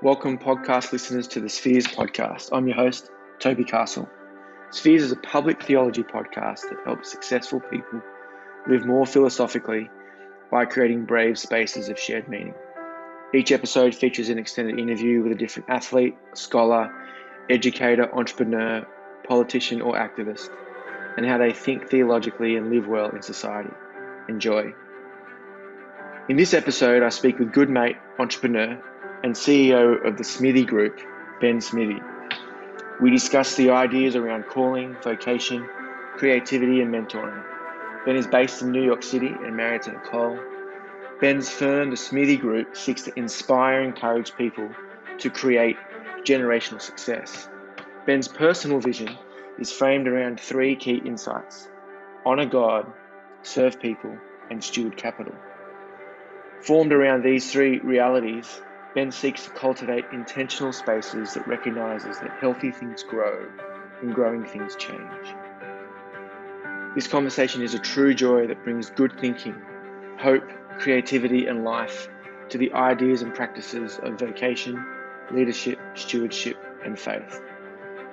Welcome, podcast listeners, to the Spheres podcast. I'm your host, Toby Castle. Spheres is a public theology podcast that helps successful people live more philosophically by creating brave spaces of shared meaning. Each episode features an extended interview with a different athlete, scholar, educator, entrepreneur, politician, or activist, and how they think theologically and live well in society. Enjoy. In this episode, I speak with good mate, entrepreneur, and CEO of the Smithy Group, Ben Smithy. We discuss the ideas around calling, vocation, creativity, and mentoring. Ben is based in New York City and married to Nicole. Ben's firm, the Smithy Group, seeks to inspire and encourage people to create generational success. Ben's personal vision is framed around three key insights honor God, serve people, and steward capital. Formed around these three realities, Ben seeks to cultivate intentional spaces that recognizes that healthy things grow and growing things change. This conversation is a true joy that brings good thinking, hope, creativity, and life to the ideas and practices of vocation, leadership, stewardship, and faith.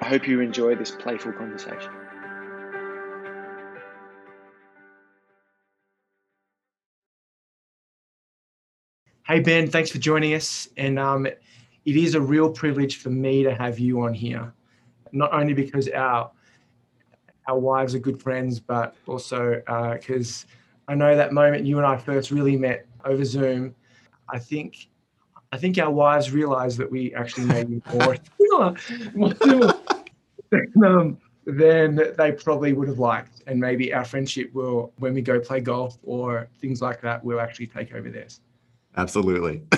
I hope you enjoy this playful conversation. Hey, Ben, thanks for joining us. And um, it is a real privilege for me to have you on here, not only because our our wives are good friends, but also because uh, I know that moment you and I first really met over Zoom. I think I think our wives realized that we actually made more, more um, than they probably would have liked. And maybe our friendship will, when we go play golf or things like that, will actually take over theirs. Absolutely.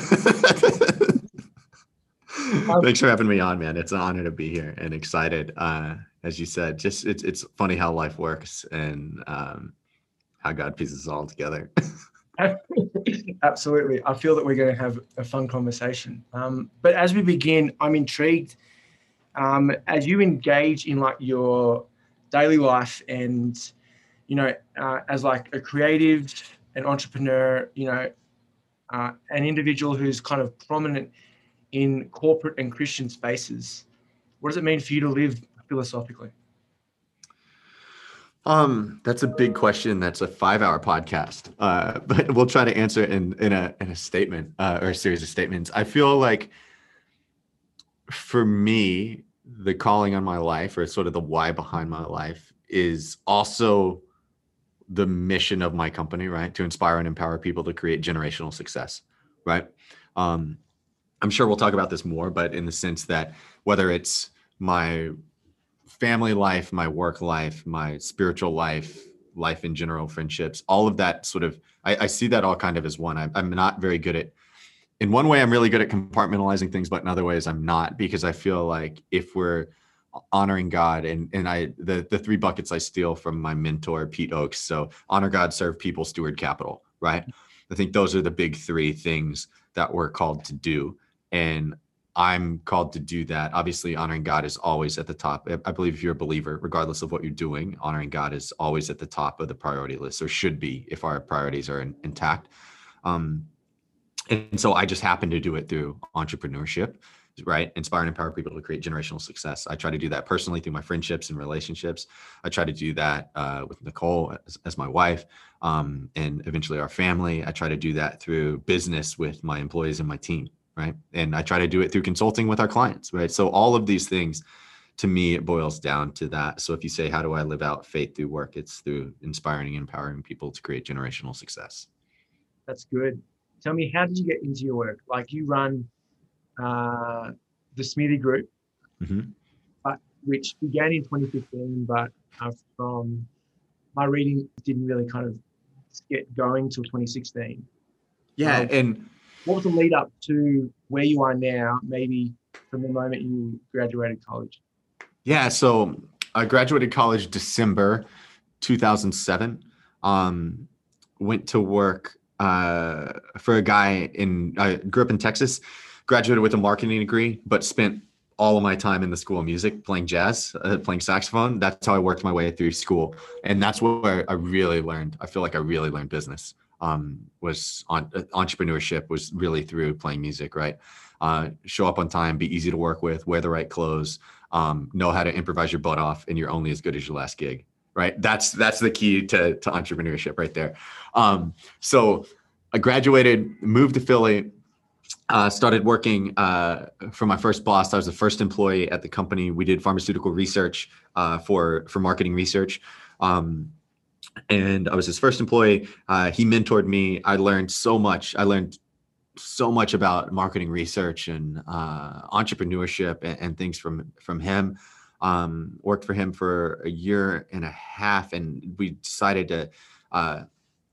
um, Thanks for having me on, man. It's an honor to be here and excited. Uh, as you said, just it's it's funny how life works and um, how God pieces it all together. Absolutely. I feel that we're going to have a fun conversation. Um, but as we begin, I'm intrigued um, as you engage in like your daily life and, you know, uh, as like a creative, an entrepreneur, you know, uh, an individual who's kind of prominent in corporate and Christian spaces. What does it mean for you to live philosophically? Um, that's a big question. That's a five-hour podcast, uh, but we'll try to answer it in in a in a statement uh, or a series of statements. I feel like for me, the calling on my life, or sort of the why behind my life, is also the mission of my company, right? To inspire and empower people to create generational success, right? Um, I'm sure we'll talk about this more, but in the sense that whether it's my family life, my work life, my spiritual life, life in general, friendships, all of that sort of, I, I see that all kind of as one. I, I'm not very good at, in one way, I'm really good at compartmentalizing things, but in other ways, I'm not because I feel like if we're honoring God and and I the the three buckets I steal from my mentor Pete Oakes. So honor God, serve people, steward capital, right? I think those are the big three things that we're called to do. And I'm called to do that. Obviously, honoring God is always at the top. I believe if you're a believer, regardless of what you're doing, honoring God is always at the top of the priority list, or should be if our priorities are in, intact. Um, and so I just happen to do it through entrepreneurship, right? Inspire and empower people to create generational success. I try to do that personally through my friendships and relationships. I try to do that uh, with Nicole as, as my wife um, and eventually our family. I try to do that through business with my employees and my team right? And I try to do it through consulting with our clients, right? So all of these things to me it boils down to that. So if you say how do I live out faith through work, it's through inspiring and empowering people to create generational success. That's good. Tell me how did you get into your work? Like you run uh, the Smithy Group, mm-hmm. but, which began in 2015, but uh, from my reading didn't really kind of get going till 2016. Yeah, um, and what was the lead up to where you are now, maybe from the moment you graduated college? Yeah, so I graduated college December 2007. Um, went to work uh, for a guy in, I grew up in Texas, graduated with a marketing degree, but spent all of my time in the school of music playing jazz uh, playing saxophone that's how i worked my way through school and that's where i really learned i feel like i really learned business um, was on uh, entrepreneurship was really through playing music, right? Uh, show up on time, be easy to work with, wear the right clothes, um, know how to improvise your butt off, and you're only as good as your last gig, right? That's that's the key to to entrepreneurship right there. Um, so I graduated, moved to Philly, uh, started working uh, for my first boss. I was the first employee at the company. We did pharmaceutical research uh, for for marketing research. Um, and I was his first employee. Uh, he mentored me. I learned so much. I learned so much about marketing research and uh, entrepreneurship and, and, things from from him. Um, worked for him for a year and a half, and we decided to uh,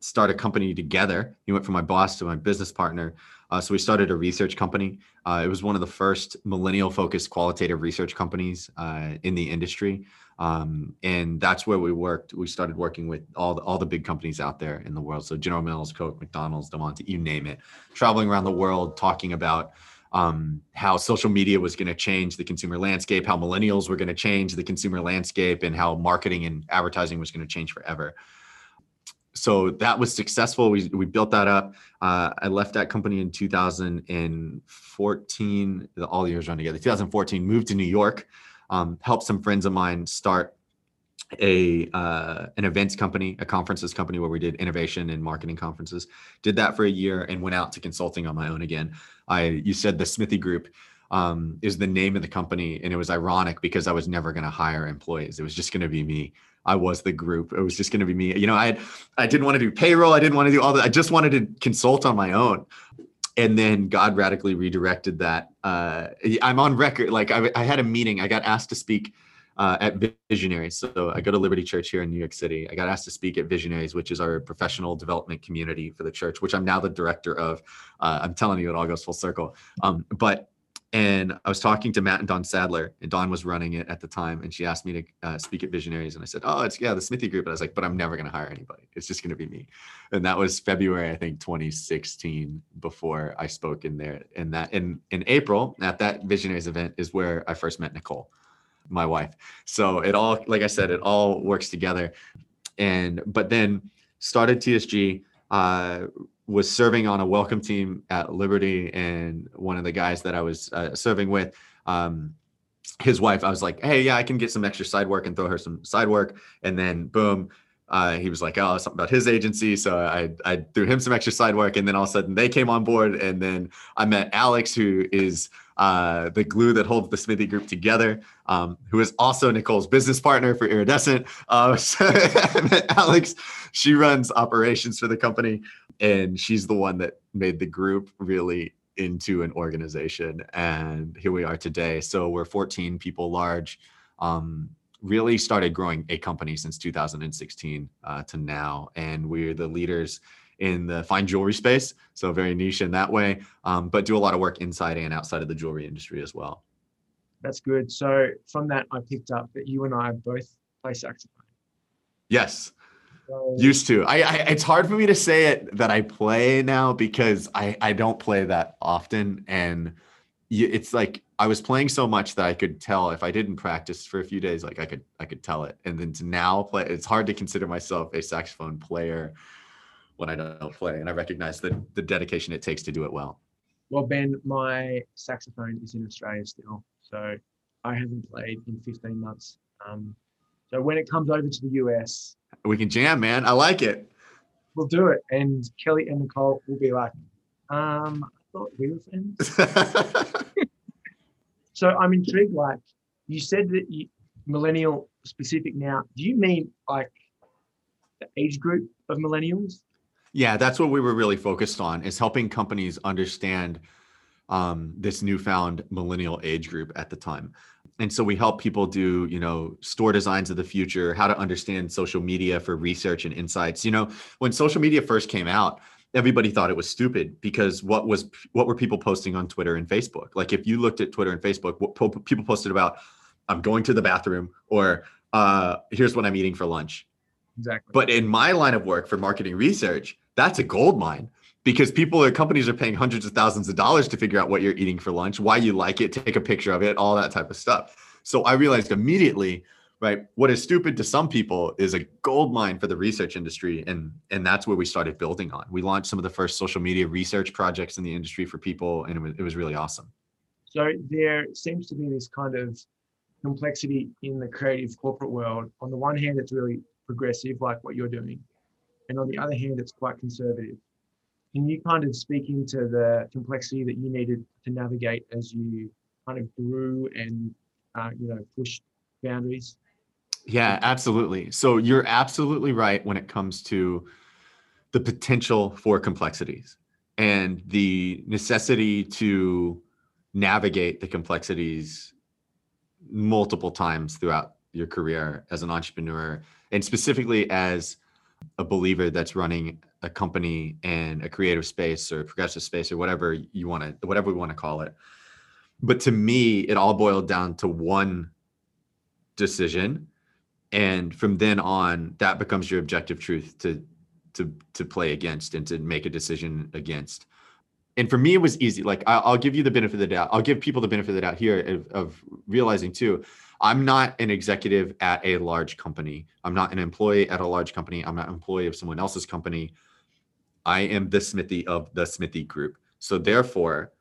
start a company together. He went from my boss to my business partner. Uh, so we started a research company. Uh, it was one of the first millennial-focused qualitative research companies uh, in the industry. Um, and that's where we worked. We started working with all the, all the big companies out there in the world. So General Mills, Coke, McDonald's, Delmonte, you name it. Traveling around the world, talking about um, how social media was going to change the consumer landscape, how millennials were going to change the consumer landscape, and how marketing and advertising was going to change forever. So that was successful. We, we built that up. Uh, I left that company in 2014. All the years run together. 2014, moved to New York um, helped some friends of mine start a uh, an events company, a conferences company where we did innovation and marketing conferences. Did that for a year and went out to consulting on my own again. I you said the Smithy Group um, is the name of the company, and it was ironic because I was never going to hire employees. It was just going to be me. I was the group. It was just going to be me. You know, I I didn't want to do payroll. I didn't want to do all that. I just wanted to consult on my own and then God radically redirected that. Uh, I'm on record. Like I, I, had a meeting. I got asked to speak uh, at Visionaries. So I go to Liberty Church here in New York City. I got asked to speak at Visionaries, which is our professional development community for the church, which I'm now the director of. Uh, I'm telling you, it all goes full circle. Um, but and I was talking to Matt and Dawn Sadler, and Dawn was running it at the time, and she asked me to uh, speak at Visionaries, and I said, "Oh, it's yeah, the Smithy Group." And I was like, "But I'm never going to hire anybody. It's just going to be me." And that was February, I think, 2016, before I spoke in there. And that in in April at that Visionaries event is where I first met Nicole, my wife. So it all, like I said, it all works together. And but then started TSG. Uh, was serving on a welcome team at Liberty, and one of the guys that I was uh, serving with, um, his wife, I was like, "Hey, yeah, I can get some extra side work and throw her some side work." And then, boom, uh, he was like, "Oh, something about his agency," so I I threw him some extra side work, and then all of a sudden they came on board, and then I met Alex, who is uh, the glue that holds the Smithy Group together, um, who is also Nicole's business partner for Iridescent. Uh, so Alex, she runs operations for the company, and she's the one that made the group really into an organization. And here we are today. So we're 14 people large. Um, really started growing a company since 2016 uh, to now, and we're the leaders in the fine jewelry space. So very niche in that way, um, but do a lot of work inside and outside of the jewelry industry as well. That's good. So from that, I picked up that you and I both play saxophone. Yes. So, Used to. I, I, it's hard for me to say it that I play now because I I don't play that often and it's like I was playing so much that I could tell if I didn't practice for a few days like I could I could tell it and then to now play it's hard to consider myself a saxophone player when I don't play. And I recognize the, the dedication it takes to do it well. Well, Ben, my saxophone is in Australia still. So I haven't played in 15 months. Um, so when it comes over to the US, we can jam, man. I like it. We'll do it. And Kelly and Nicole will be like, um, I thought we were friends. so I'm intrigued. Like you said that you, millennial specific now, do you mean like the age group of millennials? Yeah, that's what we were really focused on is helping companies understand um, this newfound millennial age group at the time. And so we help people do, you know, store designs of the future, how to understand social media for research and insights. You know, when social media first came out, everybody thought it was stupid because what was what were people posting on Twitter and Facebook? Like if you looked at Twitter and Facebook, what people posted about I'm going to the bathroom or uh, here's what I'm eating for lunch. Exactly. But in my line of work for marketing research, that's a gold mine because people or companies are paying hundreds of thousands of dollars to figure out what you're eating for lunch, why you like it, take a picture of it, all that type of stuff. So I realized immediately right? What is stupid to some people is a gold mine for the research industry. And, and that's where we started building on. We launched some of the first social media research projects in the industry for people, and it was, it was really awesome. So there seems to be this kind of complexity in the creative corporate world. On the one hand, it's really progressive, like what you're doing. And on the other hand, it's quite conservative. Can you kind of speak into the complexity that you needed to navigate as you kind of grew and uh, you know pushed boundaries? Yeah, absolutely. So you're absolutely right when it comes to the potential for complexities and the necessity to navigate the complexities multiple times throughout your career as an entrepreneur and specifically as a believer that's running a company and a creative space or progressive space or whatever you want to whatever we want to call it. But to me it all boiled down to one decision. And from then on that becomes your objective truth to to to play against and to make a decision against. And for me it was easy. Like i'll, give you the benefit of the doubt. I'll give people the benefit of the doubt here of, of realizing too i'm not an executive at a large company i'm not an employee at a large company i'm not an employee of someone else's company i am the smithy of the smithy group so therefore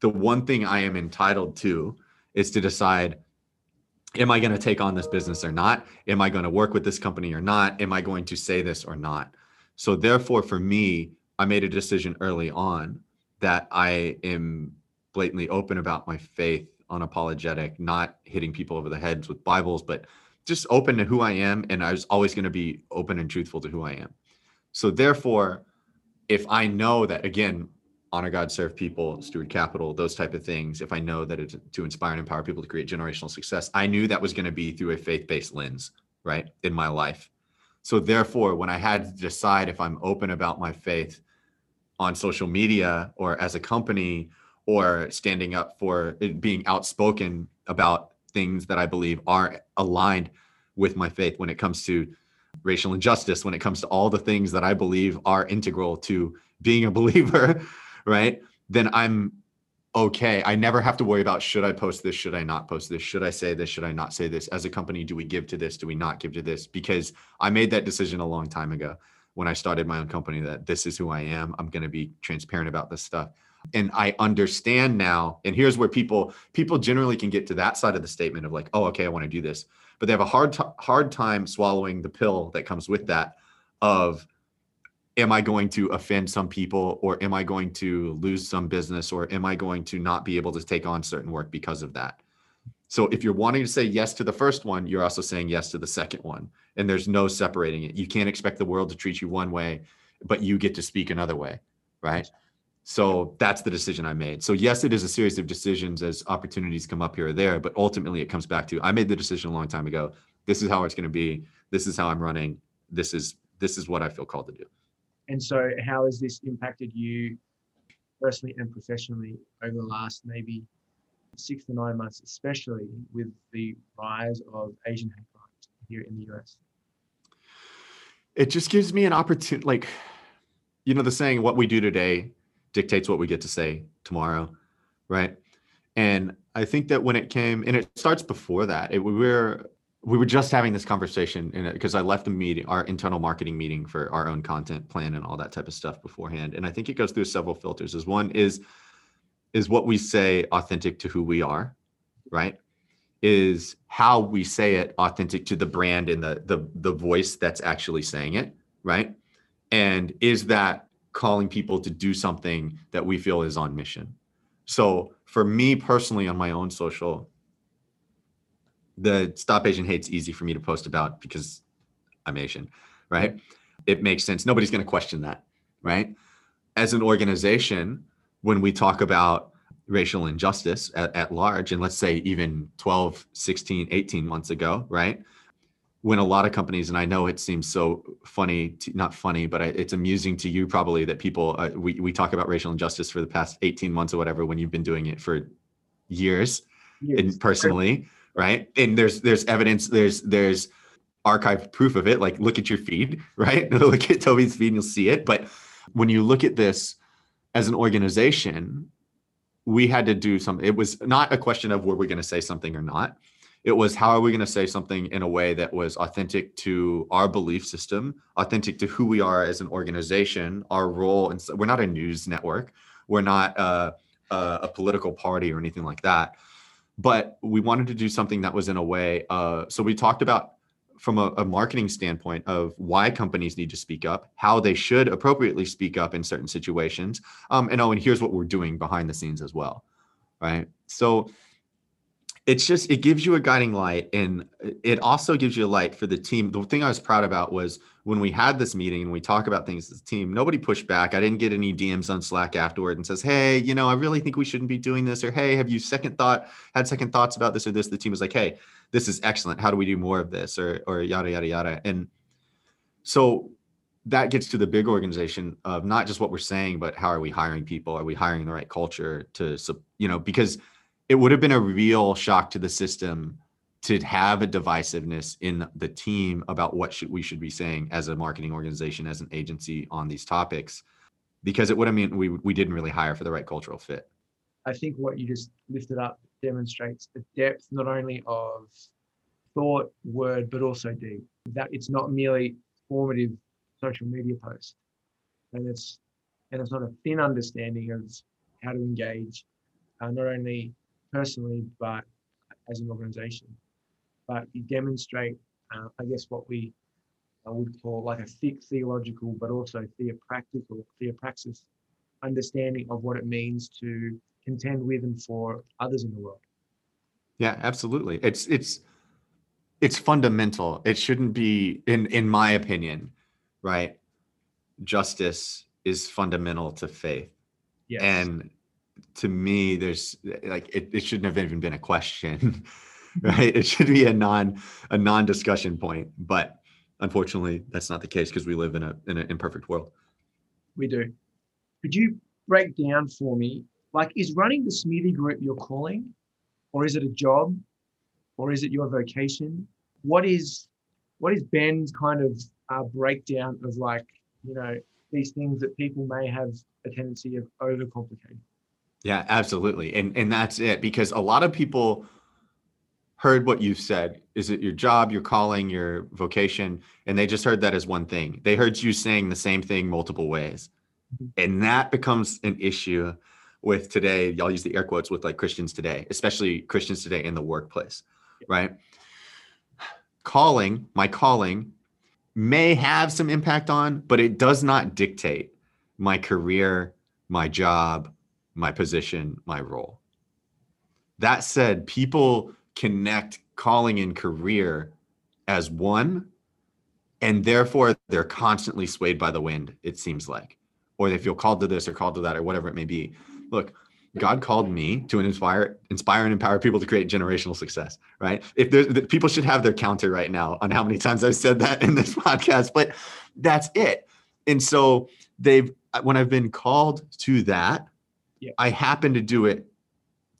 the one thing i am entitled to is to decide am I going to take on this business or not? Am I going to work with this company or not? Am I going to say this or not? So, therefore, for me, I made a decision early on that I am blatantly open about my faith, unapologetic, not hitting people over the heads with Bibles, but just open to who I am. And I was always going to be open and truthful to who I am. So, therefore, if I know that, again, honor God, serve people, steward capital, those type of things. If I know that it's to inspire and empower people to create generational success, I knew that was going to be through a faith-based lens, right, in my life. So therefore, when I had to decide if I'm open about my faith on social media or as a company or standing up for uh, being outspoken about things that I believe are aligned with my faith when it comes to racial injustice, when it comes to all the things that I believe are integral to being a believer, right? Then I'm okay. I never have to worry about should I post this? Should I not post this? Should I say this? Should I not say this? As a company, do we give to this? Do we not give to this? Because I made that decision a long time ago when I started my own company that this is who I am. I'm going to be transparent about this stuff. And I understand now. And here's where people people generally can get to that side of the statement of like, oh, okay, I want to do this, but they have a hard t- hard time swallowing the pill that comes with that of am I going to offend some people or am I going to lose some business or am I going to not be able to take on certain work because of that? So if you're wanting to say yes to the first one, you're also saying yes to the second one. And there's no separating it. You can't expect the world to treat you one way, but you get to speak another way, right? So that's the decision I made. So yes, it is a series of decisions as opportunities come up here or there, but ultimately it comes back to I made the decision a long time ago. This is how it's going to be. This is how I'm running. This is this is what I feel called to do. And so, how has this impacted you personally and professionally over the last maybe six to nine months, especially with the rise of Asian hate crimes here in the US? It just gives me an opportunity, like, you know, the saying, what we do today dictates what we get to say tomorrow, right? And I think that when it came, and it starts before that, it, we were we were just having this conversation because I left the meeting, our internal marketing meeting for our own content plan and all that type of stuff beforehand. And I think it goes through several filters. As one is is what we say authentic to who we are, right? Is how we say it authentic to the brand and the the the voice that's actually saying it, right? And is that calling people to do something that we feel is on mission? So for me personally on my own social, the stop Asian hate's easy for me to post about because I'm Asian, right? It makes sense. Nobody's going to question that, right? As an organization, when we talk about racial injustice at, at large, and let's say even 12, 16, 18 months ago, right? When a lot of companies, and I know it seems so funny, to, not funny, but it's amusing to you probably that people, uh, we, we talk about racial injustice for the past 18 months or whatever, when you've been doing it for years, years. and personally right? And there's there's evidence, there's there's archive proof of it. Like look at your feed, right? look at Toby's feed and you'll see it. But when you look at this as an organization, we had to do something. It was not a question of were we going to say something or not. It was how are we going to say something in a way that was authentic to our belief system, authentic to who we are as an organization, our role. And so we're not a news network. We're not a, a, a political party or anything like that. But we wanted to do something that was in a way. Uh, so we talked about from a, a, marketing standpoint of why companies need to speak up, how they should appropriately speak up in certain situations. Um, and oh, and here's what we're doing behind the scenes as well. Right. So it's just it gives you a guiding light and uh, it also gives you a light for the team. The thing i was proud about was when we had this meeting and we talk about things as a team nobody pushed back. I didn't get any dms on slack afterward and says hey you know i really think we shouldn't be doing this or hey have you second thought had second thoughts about this or this? The team was like hey this is excellent. How do we do more of this? Or or yada yada yada. And so that gets to the big organization of not just what we're saying but how are we hiring people? Are we hiring the right culture to you know because it would have been a real shock to the system to have a divisiveness in the team about what should we should be saying as a marketing organization as an agency on these topics because it would have meant we we didn't really hire for the right cultural fit. I think what you just lifted up demonstrates the depth not only of thought word but also deed. That it's not merely formative social media post and it's and it's not a thin understanding of how to engage uh, not only personally, but as an organization. But you demonstrate, uh, I guess, what we uh, would call like a thick theological, but also theopractical, theopraxis understanding of what it means to contend with and for others in the world. Yeah, absolutely. It's it's it's fundamental. It shouldn't be, in in my opinion, right? Justice is fundamental to faith. Yes. And to me there's like it, it shouldn't have even been a question right? It should be a non a non discussion point but unfortunately that's not the case because we live in a in an imperfect world. We do. Could you break down for me like is running the smithy group your calling? Or is it a job? Or is it your vocation? What is what is ben's kind of uh, breakdown of like you know these things that people may have a tendency of overcomplicating yeah, absolutely. And and that's it because a lot of people heard what you've said. Is it your job, your calling, your vocation? And they just heard that as one thing. They heard you saying the same thing multiple ways. Mm-hmm. And that becomes an issue with today. Y'all use the air quotes with like Christians today, especially Christians today in the workplace, right? Calling, my calling may have some impact on, but it does not dictate my career, my job, my position, my role. That said, people connect calling and career as one, and therefore they're constantly swayed by the wind, it seems like, or they feel called to this or called to that or whatever it may be. Look, God called me to inspire, inspire and empower people to create generational success. Right? If there's people should have their counter right now on how many times I've said that in this podcast, but that's it. And so they've when I've been called to that, I happen to do it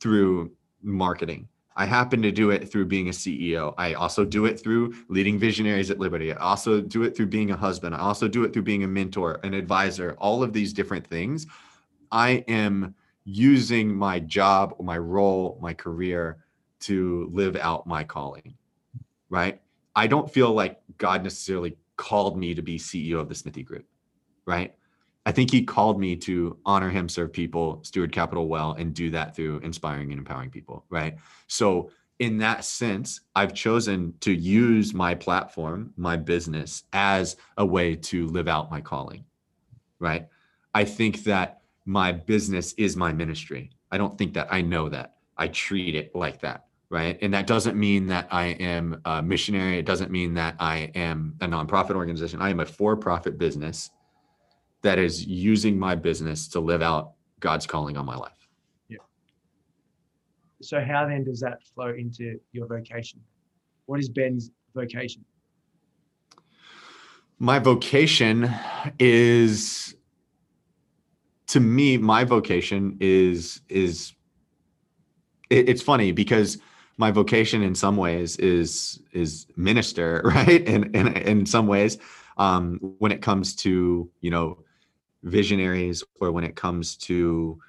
through marketing. I happen to do it through being a CEO. I also do it through leading visionaries at Liberty. I also do it through being a husband. I also do it through being a mentor, an advisor, all of these different things. I am using my job, my role, my career to live out my calling, right? I don't feel like God necessarily called me to be CEO of the Smithy Group, right? I think he called me to honor him, serve people, steward capital well, and do that through inspiring and empowering people. Right. So, in that sense, I've chosen to use my platform, my business, as a way to live out my calling. Right. I think that my business is my ministry. I don't think that I know that. I treat it like that. Right. And that doesn't mean that I am a missionary. It doesn't mean that I am a nonprofit organization. I am a for profit business that is using my business to live out God's calling on my life. Yeah. So how then does that flow into your vocation? What is Ben's vocation? My vocation is to me my vocation is is it, it's funny because my vocation in some ways is is minister right and in, in, in some ways um when it comes to you know visionaries or when it comes to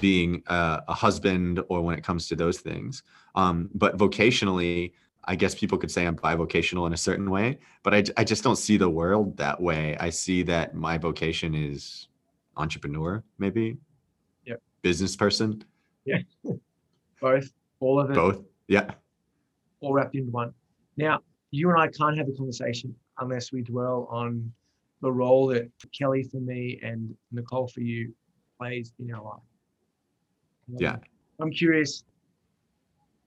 being a, a husband or when it comes to those things. Um, but vocationally, I guess people could say I'm bivocational in a certain way, but I, I just don't see the world that way. I see that my vocation is entrepreneur, maybe. Yep. Business person. Yeah. Both, all of it. Both. Yeah. All wrapped into one. Now, you and I can't have a conversation unless we dwell on the role that Kelly for me and Nicole for you plays in our life. Yeah. I'm curious,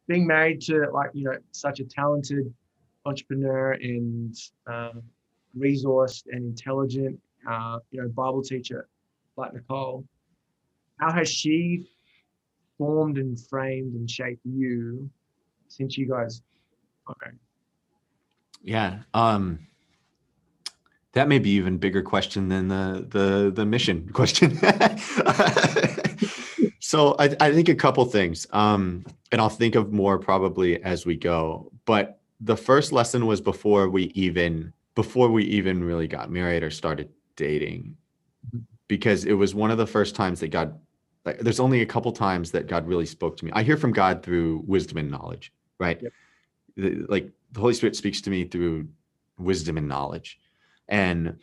being married to like, you know, such a talented entrepreneur and um, resourced and intelligent, uh, you know, Bible teacher like Nicole, how has she formed and framed and shaped you since you guys okay Yeah. Um that may be even bigger question than the the the mission question. so I, I think a couple things. Um and I'll think of more probably as we go. But the first lesson was before we even before we even really got married or started dating. Because it was one of the first times that God like there's only a couple times that God really spoke to me. I hear from God through wisdom and knowledge, right? Yep. The- like the Holy Spirit speaks to me through wisdom and knowledge and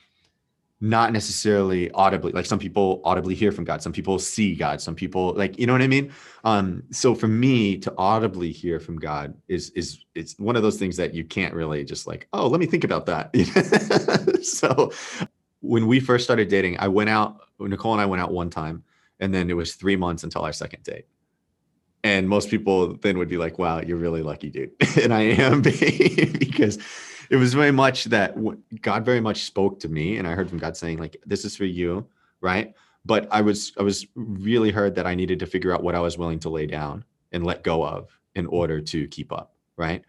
not necessarily audibly like some people audibly hear from god some people see god some people like you know what i mean? Um so for me to audibly hear from god is is it's one of those things that you can't really just like oh let me think about that. So when we first started dating i went out nicole and i went out one time and then it was three months until our second date. And most people then would be like wow you're really lucky dude. And i am because it was very much that God very much spoke to me, and I heard from God saying, like, this is for you, right? But I was I was really heard that I needed to figure out what I was willing to lay down and let go of in order to keep up, right?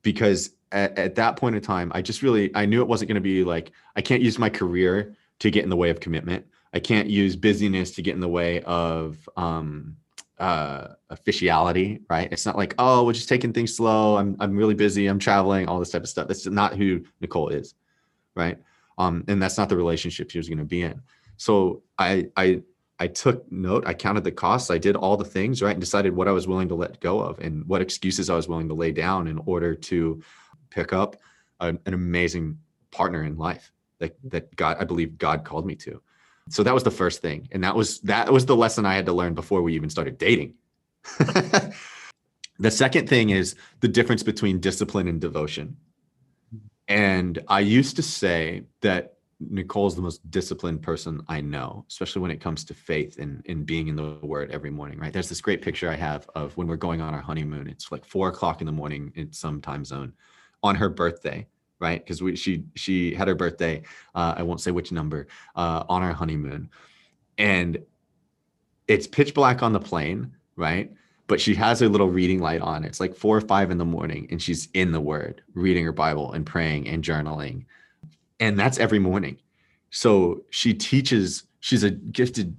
Because at, at that point in time, I just really I knew it wasn't going to be like I can't use my career to get in the way of commitment. I can't use busyness to get in the way of um, uh officiality right? It's not like oh we're just taking things slow. I'm i'm really busy. I'm traveling all this type of stuff. That's not who nicole is right? Um and that's not the relationship she was going to be in. So i i i took note i counted the costs i did all the things right and decided what i was willing to let go of and what excuses i was willing to lay down in order to pick up an, an amazing partner in life that that god i believe god called me to so that was the first thing. And that was that was the lesson i had to learn before we even started dating. The second thing is the difference between discipline and devotion. And i used to say that nicole's the most disciplined person i know especially when it comes to faith and, and being in the word every morning right? There's this great picture i have of when we're going on our honeymoon. It's like four o'clock in the morning in some time zone on her birthday right? Because she she had her birthday uh, i won't say which number uh, on our honeymoon. And it's pitch black on the plane right? But she has her little reading light on. It's like four or five in the morning and she's in the word reading her bible and praying and journaling. And that's every morning. So she teaches she's a gifted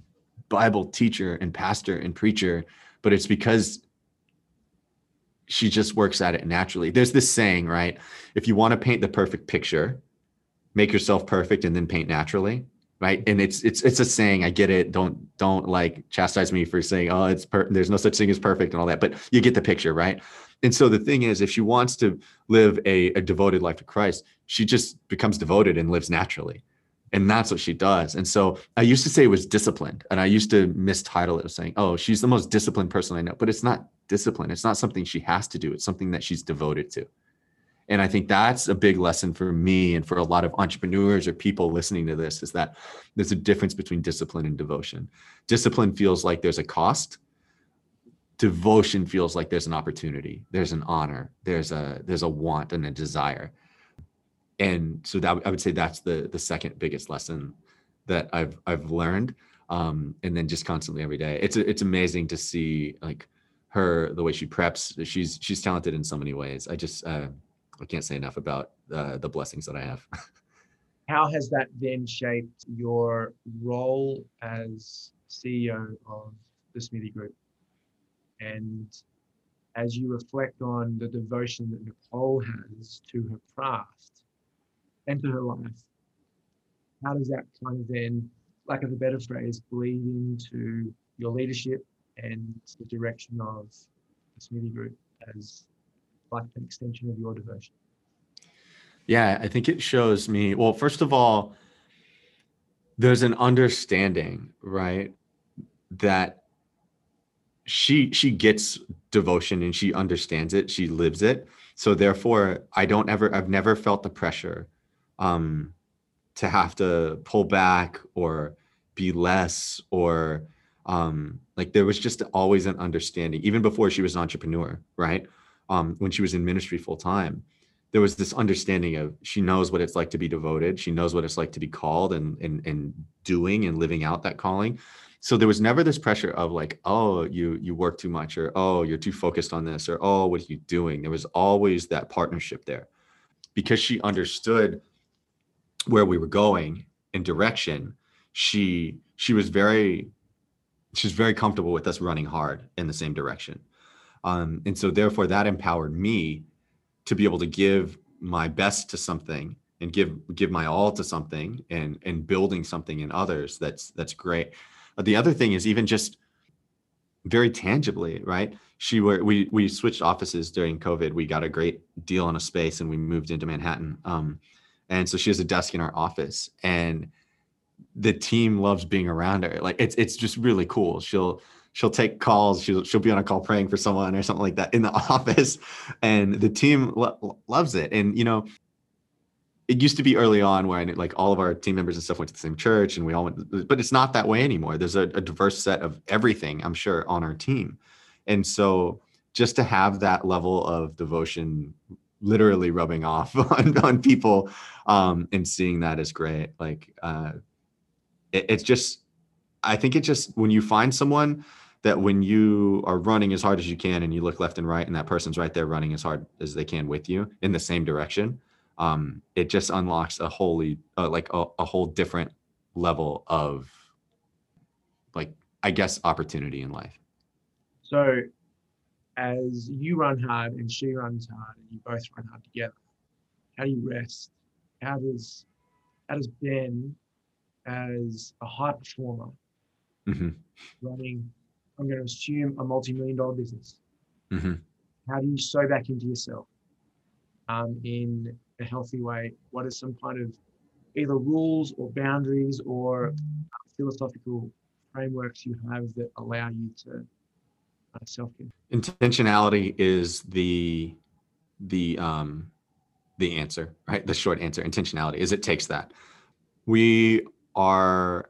bible teacher and pastor and preacher but it's because she just works at it naturally. There's this saying right? If you want to paint the perfect picture make yourself perfect and then paint naturally right? And it's it's it's a saying i get it. Don't don't like chastise me for saying oh it's per- there's no such thing as perfect and all that but you get the picture right? And so the thing is if she wants to live a, a devoted life to christ she just becomes devoted and lives naturally. And that's what she does. And so i used to say it was disciplined and i used to mistitle it as saying oh she's the most disciplined person i know but it's not discipline it's not something she has to do it's something that she's devoted to and I think that's a big lesson for me and for a lot of entrepreneurs or people listening to this is that there's a difference between discipline and devotion. Discipline feels like there's a cost. Devotion feels like there's an opportunity, there's an honor, there's a there's a want and a desire. And so that I would say that's the the second biggest lesson that I've I've learned. Um, and then just constantly every day. It's it's amazing to see like her the way she preps. She's she's talented in so many ways. I just uh, I can't say enough about uh, the blessings that I have. how has that then shaped your role as CEO of the Smithy Group? And as you reflect on the devotion that Nicole has to her craft and to her life, how does that kind of then, lack of a better phrase, bleed into your leadership and the direction of the Smithy Group as like an extension of your devotion? Yeah, I think it shows me. Well, first of all, there's an understanding, right, that she she gets devotion and she understands it, she lives it. So therefore, I don't ever I've never felt the pressure um to have to pull back or be less or um like there was just always an understanding even before she was an entrepreneur, right? Um when she was in ministry full time there was this understanding of she knows what it's like to be devoted she knows what it's like to be called and and and doing and living out that calling so there was never this pressure of like oh you you work too much or oh you're too focused on this or oh what are you doing there was always that partnership there because she understood where we were going in direction she she was very she's very comfortable with us running hard in the same direction. Um, and so therefore that empowered me to be able to give my best to something and give give my all to something and and building something in others that's that's great. But the other thing is even just very tangibly right? She were we we switched offices during covid. We got a great deal on a space and we moved into manhattan. Um and so she has a desk in our office and the team loves being around her like it's it's just really cool she'll she'll take calls. She'll she'll be on a call praying for someone or something like that in the office, and the team lo- loves it. And you know, it used to be early on where I knew, like all of our team members and stuff went to the same church, and we all went. But it's not that way anymore. There's a, a diverse set of everything. I'm sure on our team, and so just to have that level of devotion literally rubbing off on, on people um, and seeing that is great like uh, it, it's just i think it just when you find someone that when you are running as hard as you can and you look left and right and that person's right there running as hard as they can with you in the same direction um, it just unlocks a wholly uh, like a, a whole different level of like i guess opportunity in life So, as you run hard and she runs hard, and you both run hard together, how do you rest? How does how does Ben, as a high performer, hmm running, I'm going to assume a multi-million dollar business, hmm how do you sew back into yourself um, in a healthy way? What are some kind of either rules or boundaries or philosophical frameworks you have that allow you to uh, self-care? intentionality is the the um the answer right? The short answer intentionality is it takes that. We are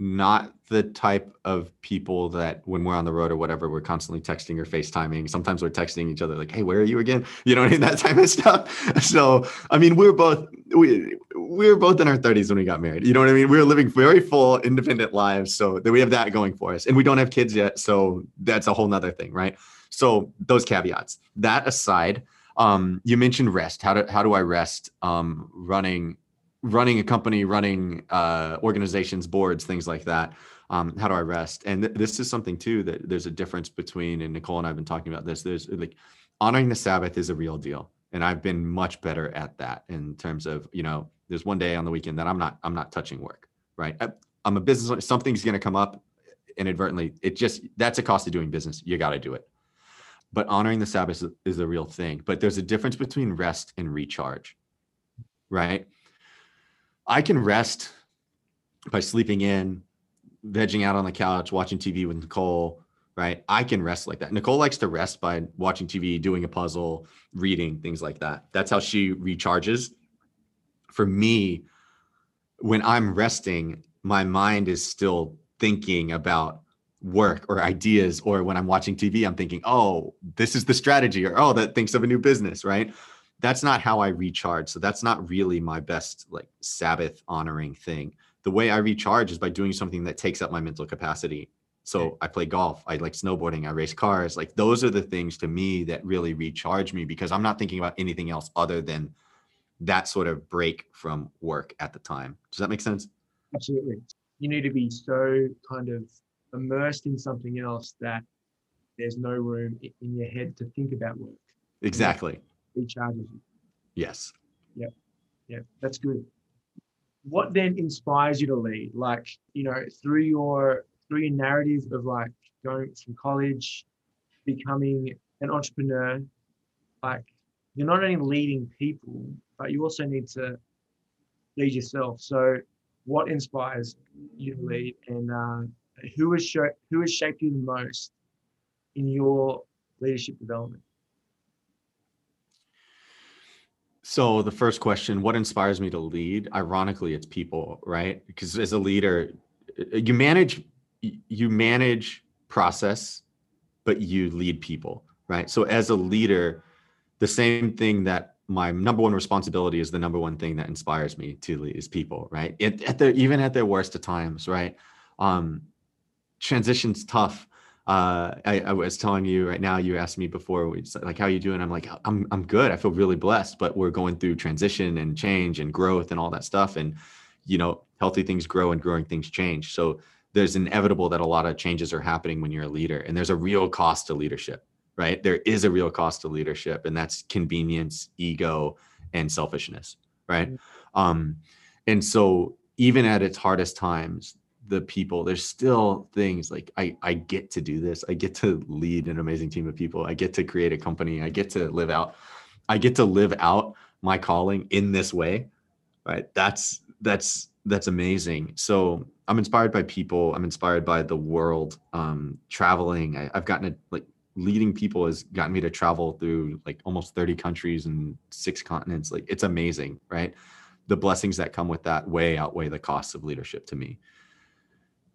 not the type of people that when we're on the road or whatever we're constantly texting or facetiming. Sometimes we're texting each other like hey where are you again? You know I mean? that type of stuff. So i mean we're both we we were both in our 30s when we got married. You know what i mean? We were living very full independent lives so that we have that going for us. And we don't have kids yet so that's a whole nother thing right? So those caveats. That aside um you mentioned rest. How do how do i rest um running running a company running uh organizations boards things like that um how do i rest? And th- this is something too that there's a difference between and nicole and i've been talking about this there's like honoring the sabbath is a real deal and i've been much better at that in terms of you know there's one day on the weekend that i'm not i'm not touching work right? I, i'm a business owner something's going to come up inadvertently it just that's a cost of doing business you got to do it. But honoring the sabbath is, is a real thing but there's a difference between rest and recharge right i can rest by sleeping in vegging out on the couch watching tv with nicole right? I can rest like that. Nicole likes to rest by watching tv doing a puzzle reading things like that. That's how she recharges. For me when i'm resting my mind is still thinking about work or ideas or when i'm watching tv i'm thinking oh this is the strategy or oh that thinks of a new business right that's not how i recharge so that's not really my best like sabbath honoring thing. The way i recharge is by doing something that takes up my mental capacity. So i play golf i like snowboarding i race cars like those are the things to me that really recharge me because i'm not thinking about anything else other than that sort of break from work at the time. Does that make sense? Absolutely. You need to be so kind of immersed in something else that there's no room in your head to think about work. exactly Recharges you. yes Yeah. Yeah, that's good. What then inspires you to lead? Like, you know, through your through your narrative of like going from college, becoming an entrepreneur, like you're not only leading people, but you also need to lead yourself. So, what inspires you to lead, and uh, who has show, who has shaped you the most in your leadership development? So the first question, what inspires me to lead? Ironically, it's people, right? Because as a leader, you manage you manage process, but you lead people, right? So as a leader, the same thing that my number one responsibility is the number one thing that inspires me to lead is people, right? At the even at their worst of times, right? Um, transition's tough uh, I, I, was telling you right now, you asked me before, like, how you doing? I'm like, I'm, I'm good. I feel really blessed, but we're going through transition and change and growth and all that stuff. And, you know, healthy things grow and growing things change. So there's inevitable that a lot of changes are happening when you're a leader and there's a real cost to leadership, right? There is a real cost to leadership and that's convenience, ego, and selfishness, right? Mm-hmm. Um, and so even at its hardest times, the people. There's still things like i i get to do this. I get to lead an amazing team of people. I get to create a company. I get to live out i get to live out my calling in this way right? That's that's that's amazing. So i'm inspired by people. I'm inspired by the world um traveling. I, i've gotten to like leading people has gotten me to travel through like almost 30 countries and six continents. Like it's amazing right? The blessings that come with that way outweigh the costs of leadership to me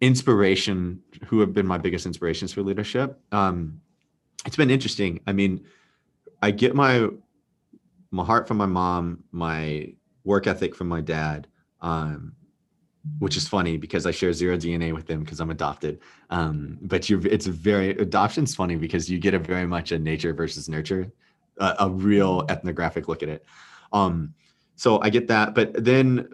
inspiration who have been my biggest inspirations for leadership um, it's been interesting i mean i get my my heart from my mom my work ethic from my dad um, which is funny because I share zero DNA with them because I'm adopted. Um, but you it's very adoption's funny because you get a very much a nature versus nurture, a, a real ethnographic look at it. Um, so I get that, but then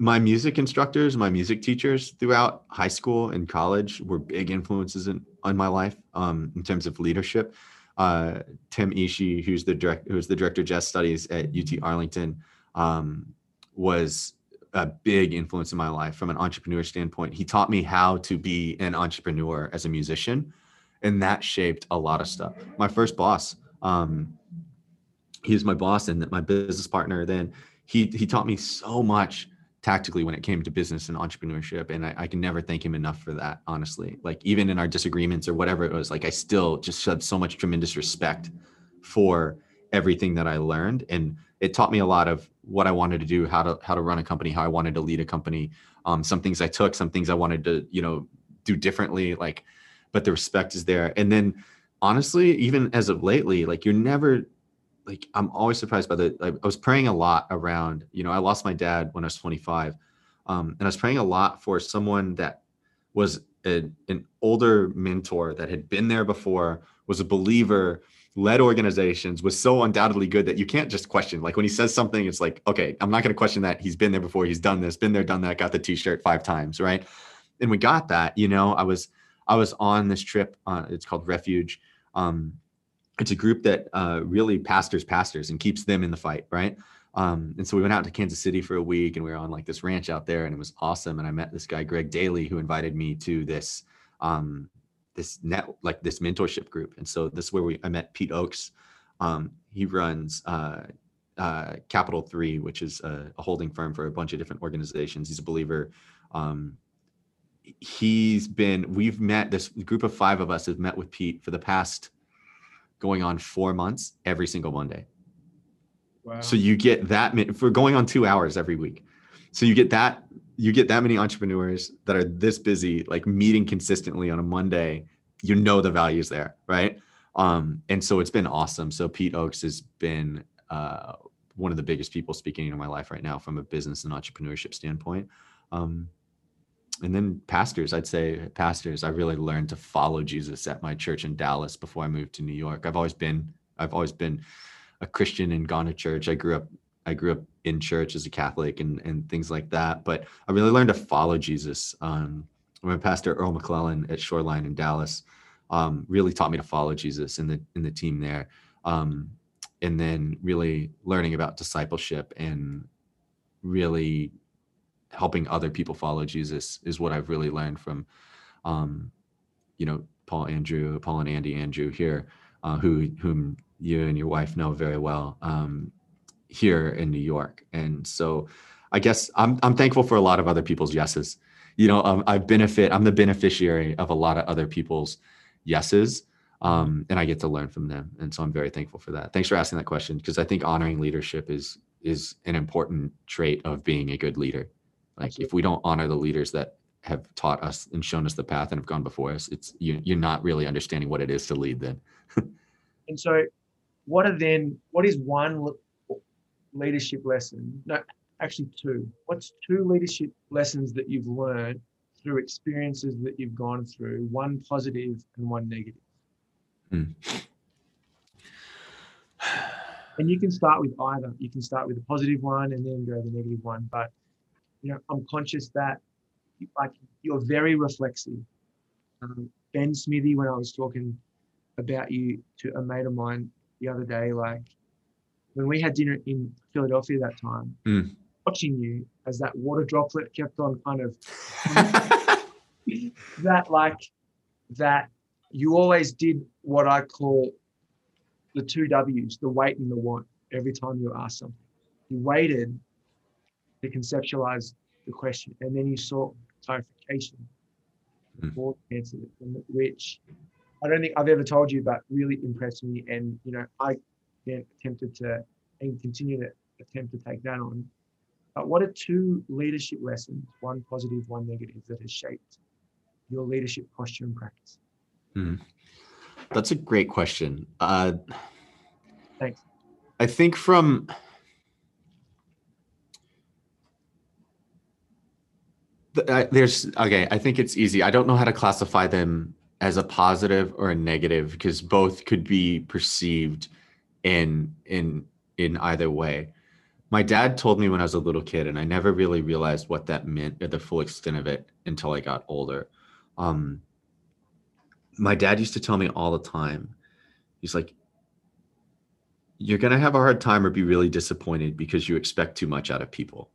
my music instructors, my music teachers throughout high school and college were big influences in on my life um, in terms of leadership. Uh, Tim Ishii, who's the direct, who's the director of jazz studies at UT Arlington, um, was a big influence in my life from an entrepreneur standpoint. He taught me how to be an entrepreneur as a musician, and that shaped a lot of stuff. My first boss, um, he was my boss and my business partner. Then he he taught me so much tactically when it came to business and entrepreneurship. And I, I, can never thank him enough for that, honestly. Like even in our disagreements or whatever it was, like I still just had so much tremendous respect for everything that I learned. And it taught me a lot of what I wanted to do, how to how to run a company, how I wanted to lead a company. Um, some things I took, some things I wanted to, you know, do differently. Like, but the respect is there. And then honestly, even as of lately, like you're never like I'm always surprised by the. I, was praying a lot around. You know, I lost my dad when I was 25, um, and I was praying a lot for someone that was a, an older mentor that had been there before, was a believer, led organizations, was so undoubtedly good that you can't just question. Like when he says something, it's like, okay, I'm not going to question that. He's been there before. He's done this, been there, done that. Got the T-shirt five times, right? And we got that. You know, I was I was on this trip. Uh, it's called Refuge. Um, it's a group that uh, really pastors pastors and keeps them in the fight, right? Um, and so we went out to Kansas City for a week, and we were on like this ranch out there, and it was awesome. And I met this guy Greg Daly, who invited me to this um, this net like this mentorship group. And so this is where we I met Pete Oakes. Um, he runs uh, uh, Capital Three, which is a, a, holding firm for a bunch of different organizations. He's a believer. Um, he's been we've met this group of five of us have met with Pete for the past going on four months every single Monday. Wow. So you get that many for going on two hours every week. So you get that you get that many entrepreneurs that are this busy, like meeting consistently on a Monday. You know the values there, right? Um, and so it's been awesome. So Pete Oakes has been uh, one of the biggest people speaking in my life right now from a business and entrepreneurship standpoint. Um, and then pastors i'd say pastors i really learned to follow jesus at my church in dallas before i moved to new york. I've always been i've always been a christian and gone to church. I grew up i grew up in church as a catholic and and things like that but i really learned to follow jesus. Um my pastor earl mcclellan at shoreline in dallas um, really taught me to follow jesus in the in the team there. Um, and then really learning about discipleship and really helping other people follow Jesus is what I've really learned from um, you know, Paul Andrew, Paul and Andi Andrew here, uh, who whom you and your wife know very well um, here in New York. And so, I guess I'm I'm thankful for a lot of other people's yeses. You know, um, I benefit. I'm the beneficiary of a lot of other people's yeses, um, and I get to learn from them. And so I'm very thankful for that. Thanks for asking that question because I think honoring leadership is is an important trait of being a good leader. Like if we don't honor the leaders that have taught us and shown us the path and have gone before us, it's you, you're not really understanding what it is to lead. Then And so, what are then? What is one leadership lesson? No, actually two. What's two leadership lessons that you've learned through experiences that you've gone through? One positive and one negative. Hmm. And you can start with either. You can start with the positive one and then go to the negative one. But you know, I'm conscious that like you're very reflexive. Um, ben Smithy, when I was talking about you to a mate of mine the other day, like when we had dinner in Philadelphia that time, Mm. watching you as that water droplet kept on kind of that like that you always did what I call the two W's, the wait and the want, every time you asked something. You waited to conceptualize the question and then you sought clarification Hmm. before answered it, which I don't think I've ever told you, but really impressed me. And you know, I then attempted to and continue to attempt to take that on. But what are two leadership lessons, one positive, one negative, that has shaped your leadership posture and practice? Hmm. That's a great question. Uh, Thanks. I think from the- there's okay. I think it's easy. I don't know how to classify them as a positive or a negative because both could be perceived in in in either way. My dad told me when I was a little kid, and I never really realized what that meant or the full extent of it until I got older. Um, my dad used to tell me all the time, he's like, you're to have a hard time or be really disappointed because you expect too much out of people.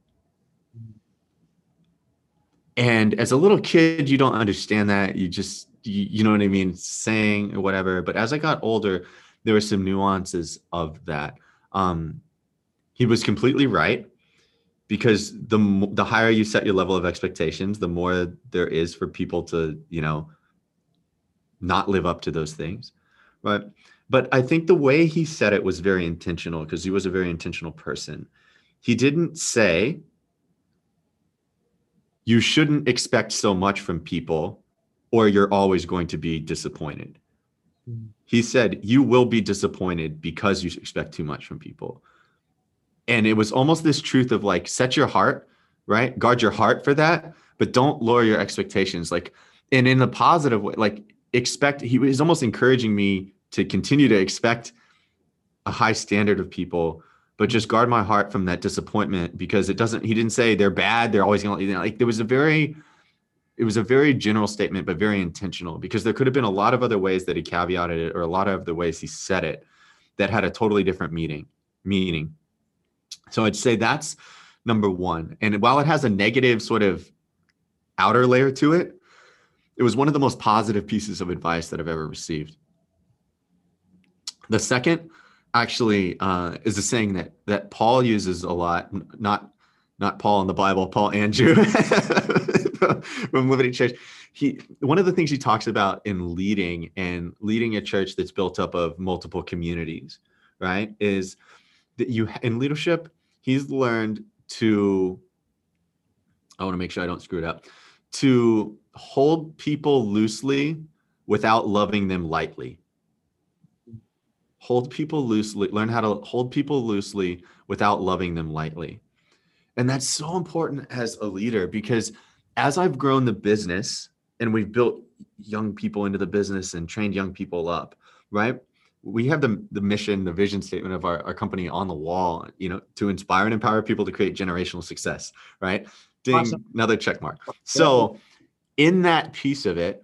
And as a little kid, you don't understand that. You just, you, you know what I mean? Saying or whatever. But as I got older, there were some nuances of that. Um, he was completely right because the the higher you set your level of expectations, the more there is for people to, you know, not live up to those things. Right. But I think the way he said it was very intentional because he was a very intentional person. He didn't say, you shouldn't expect so much from people or you're always going to be disappointed. Mm. He said, you will be disappointed because you expect too much from people. And it was almost this truth of like, set your heart, right? Guard your heart for that, but don't lower your expectations. Like, and in the positive way, like, expect, he was almost encouraging me to continue to expect a high standard of people but just guard my heart from that disappointment because it doesn't he didn't say they're bad they're always gonna you know, like there was a very it was a very general statement but very intentional because there could have been a lot of other ways that he caveated it or a lot of the ways he said it that had a totally different meaning meaning. So i'd say that's number one. And while it has a negative sort of outer layer to it it was one of the most positive pieces of advice that i've ever received. The second actually uh, is a saying that that Paul uses a lot, not not Paul in the Bible, Paul Andrew from Liberty Church. He one of the things he talks about in leading and leading a church that's built up of multiple communities, right? Is that you in leadership, he's learned to I want to make sure I don't screw it up, to hold people loosely without loving them lightly hold people loosely learn how to hold people loosely without loving them lightly. And that's so important as a leader because as i've grown the business and we've built young people into the business and trained young people up right? We have the, the mission the vision statement of our, our company on the wall you know to inspire and empower people to create generational success right? Ding Awesome. another check mark. So in that piece of it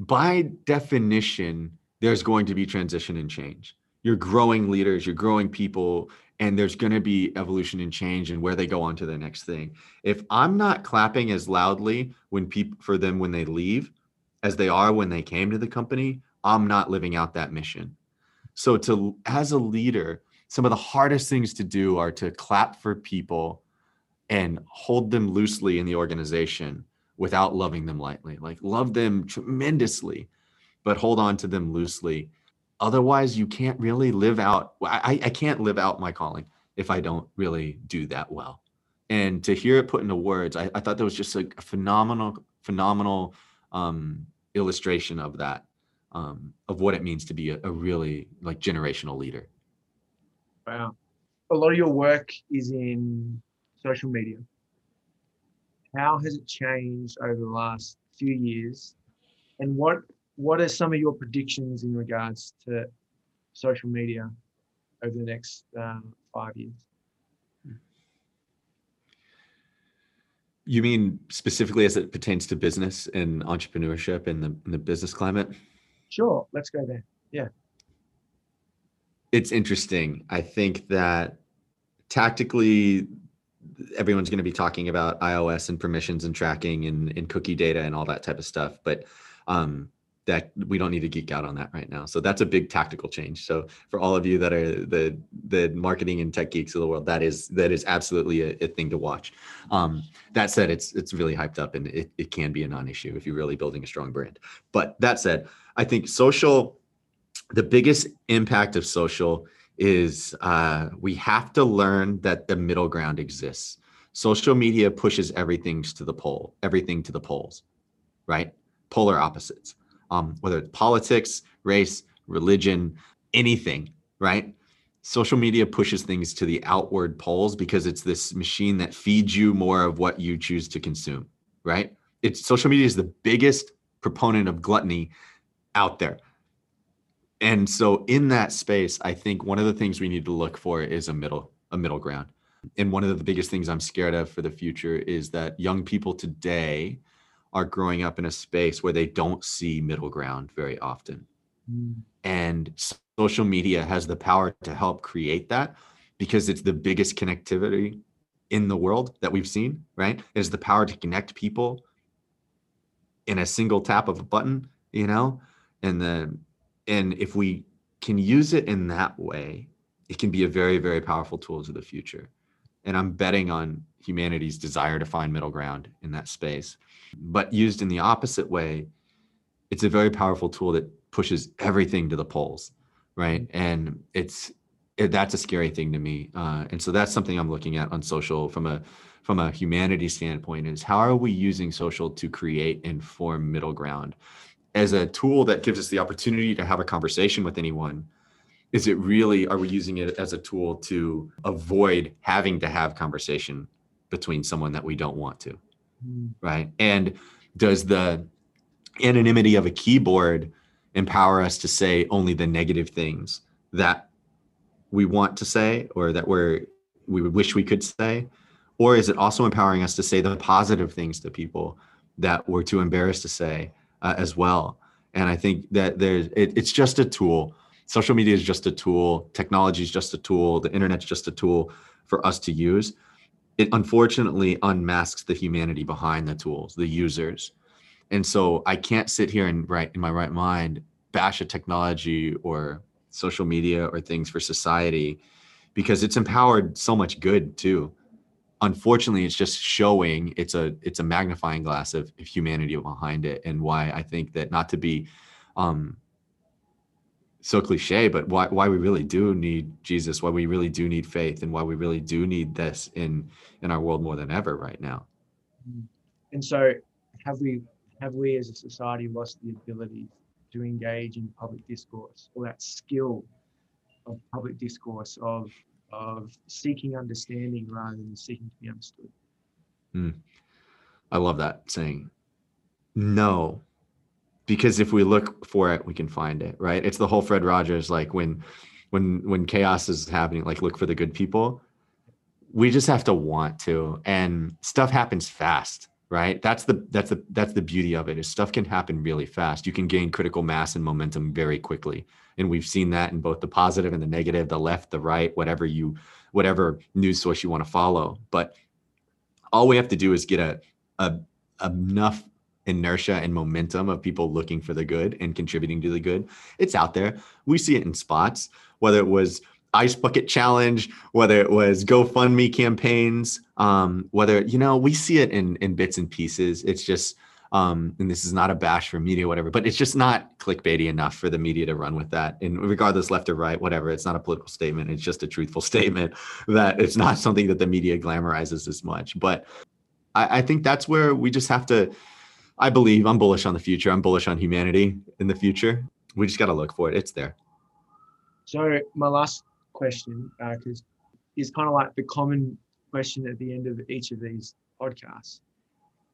by definition there's going to be transition and change. You're growing leaders, you're growing people, and there's going to be evolution and change and where they go on to the next thing. If I'm not clapping as loudly when people for them when they leave as they are when they came to the company, I'm not living out that mission. So to as a leader, some of the hardest things to do are to clap for people and hold them loosely in the organization without loving them lightly. Like love them tremendously, but hold on to them loosely. Otherwise, you can't really live out. I, I can't live out my calling if I don't really do that well. And to hear it put into words, I, I thought that was just a phenomenal, phenomenal um, illustration of that, um, of what it means to be a, a really like generational leader. Wow. A lot of your work is in social media. How has it changed over the last few years? And what what are some of your predictions in regards to social media over the next um, five years? You mean specifically as it pertains to business and entrepreneurship and the, and the business climate? Sure, let's go there. Yeah. It's interesting. I think that tactically, everyone's going to be talking about iOS and permissions and tracking and, and cookie data and all that type of stuff. But um, that we don't need to geek out on that right now. So that's a big tactical change. So for all of you that are the the marketing and tech geeks of the world, that is that is absolutely a, a thing to watch. Um, that said, it's it's really hyped up and it, it can be a non-issue if you're really building a strong brand. But that said, I think social, the biggest impact of social is uh, we have to learn that the middle ground exists. Social media pushes everything to the pole, everything to the poles, right? Polar opposites um, whether it's politics, race, religion, anything, right? Social media pushes things to the outward poles because it's this machine that feeds you more of what you choose to consume, right? It's social media is the biggest proponent of gluttony out there. And so in that space, I think one of the things we need to look for is a middle a middle ground. And one of the biggest things I'm scared of for the future is that young people today are growing up in a space where they don't see middle ground very often. Mm. And social media has the power to help create that because it's the biggest connectivity in the world that we've seen, right? It has the power to connect people in a single tap of a button, you know? And then and if we can use it in that way, it can be a very, very powerful tool to the future. And I'm betting on humanity's desire to find middle ground in that space. But used in the opposite way, it's a very powerful tool that pushes everything to the poles, right? And it's it, that's a scary thing to me. Uh, and so that's something I'm looking at on social from a from a humanity standpoint is how are we using social to create and form middle ground as a tool that gives us the opportunity to have a conversation with anyone is it really are we using it as a tool to avoid having to have conversation between someone that we don't want to mm. right? And does the anonymity of a keyboard empower us to say only the negative things that we want to say or that we're we would wish we could say? Or is it also empowering us to say the positive things to people that we're too embarrassed to say uh, as well? And i think that there's it, it's just a tool social media is just a tool. Technology is just a tool. The internet's just a tool for us to use. It unfortunately unmasks the humanity behind the tools the users. And so i can't sit here and right in my right mind bash a technology or social media or things for society because it's empowered so much good too. Unfortunately it's just showing it's a it's a magnifying glass of, of humanity behind it and why i think that not to be um so cliche, but why why we really do need Jesus, why we really do need faith, and why we really do need this in in our world more than ever right now. Mm. And so, have we have we as a society lost the ability to engage in public discourse or that skill of public discourse of of seeking understanding rather than seeking to be understood? Mm. I love that saying. No, because if we look for it, we can find it, right? It's the whole Fred Rogers like when when when chaos is happening, like look for the good people. We just have to want to, and stuff happens fast, right that's the that's the that's the beauty of it is stuff can happen really fast you can gain critical mass and momentum very quickly and we've seen that in both the positive and the negative the left the right whatever you whatever news source you want to follow but all we have to do is get a, a enough inertia and momentum of people looking for the good and contributing to the good it's out there we see it in spots whether it was ice bucket challenge, whether it was GoFundMe campaigns, um, whether you know we see it in in bits and pieces. It's just, um, and this is not a bash for media, whatever, but it's just not clickbaity enough for the media to run with that. And regardless, left or right, whatever, it's not a political statement. It's just a truthful statement that it's not something that the media glamorizes as much. But I, I think that's where we just have to. I believe I'm bullish on the future. I'm bullish on humanity in the future. We just got to look for it. It's there. So my last question because uh, is kind of like the common question at the end of each of these podcasts.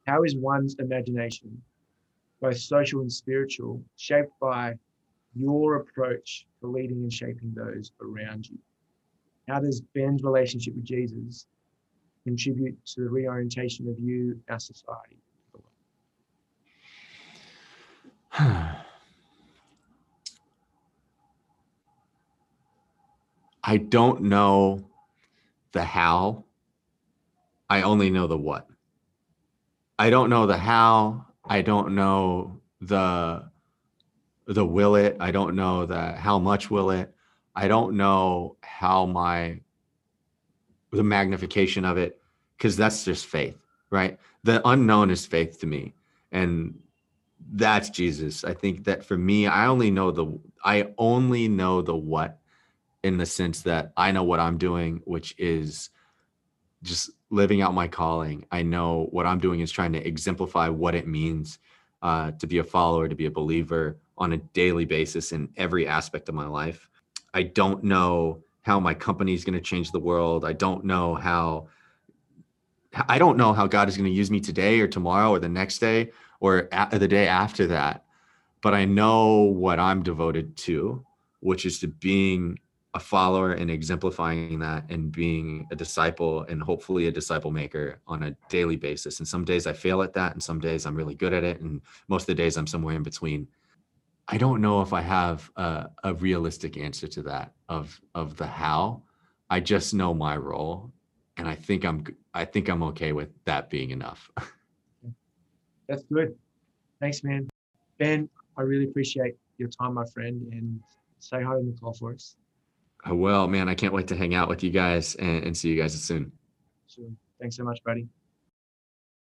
How is one's imagination, both social and spiritual, shaped by your approach to leading and shaping those around you? How does Ben's relationship with Jesus contribute to the reorientation of you, our society? I don't know the how. I only know the what. I don't know the how. I don't know the the will it. I don't know the how much will it. I don't know how my the magnification of it because that's just faith, right? The unknown is faith to me. And that's Jesus. I think that for me, I only know the I only know the what in the sense that I know what I'm doing, which is just living out my calling. I know what I'm doing is trying to exemplify what it means uh, to be a follower, to be a believer on a daily basis in every aspect of my life. I don't know how my company is going to change the world. I don't know how I don't know how God is going to use me today or tomorrow or the next day or the day after that. But I know what I'm devoted to, which is to being a follower and exemplifying that and being a disciple and hopefully a disciple maker on a daily basis. And some days I fail at that, and some days I'm really good at it. And most of the days I'm somewhere in between. I don't know if I have a, a realistic answer to that of of the how. I just know my role, and I think I'm I think I'm okay with that being enough. That's good. Thanks, man. Ben, I really appreciate your time, my friend, and say hi to Nicole for us. I will, man. I can't wait to hang out with you guys and, and see you guys soon. Sure. Thanks so much, buddy.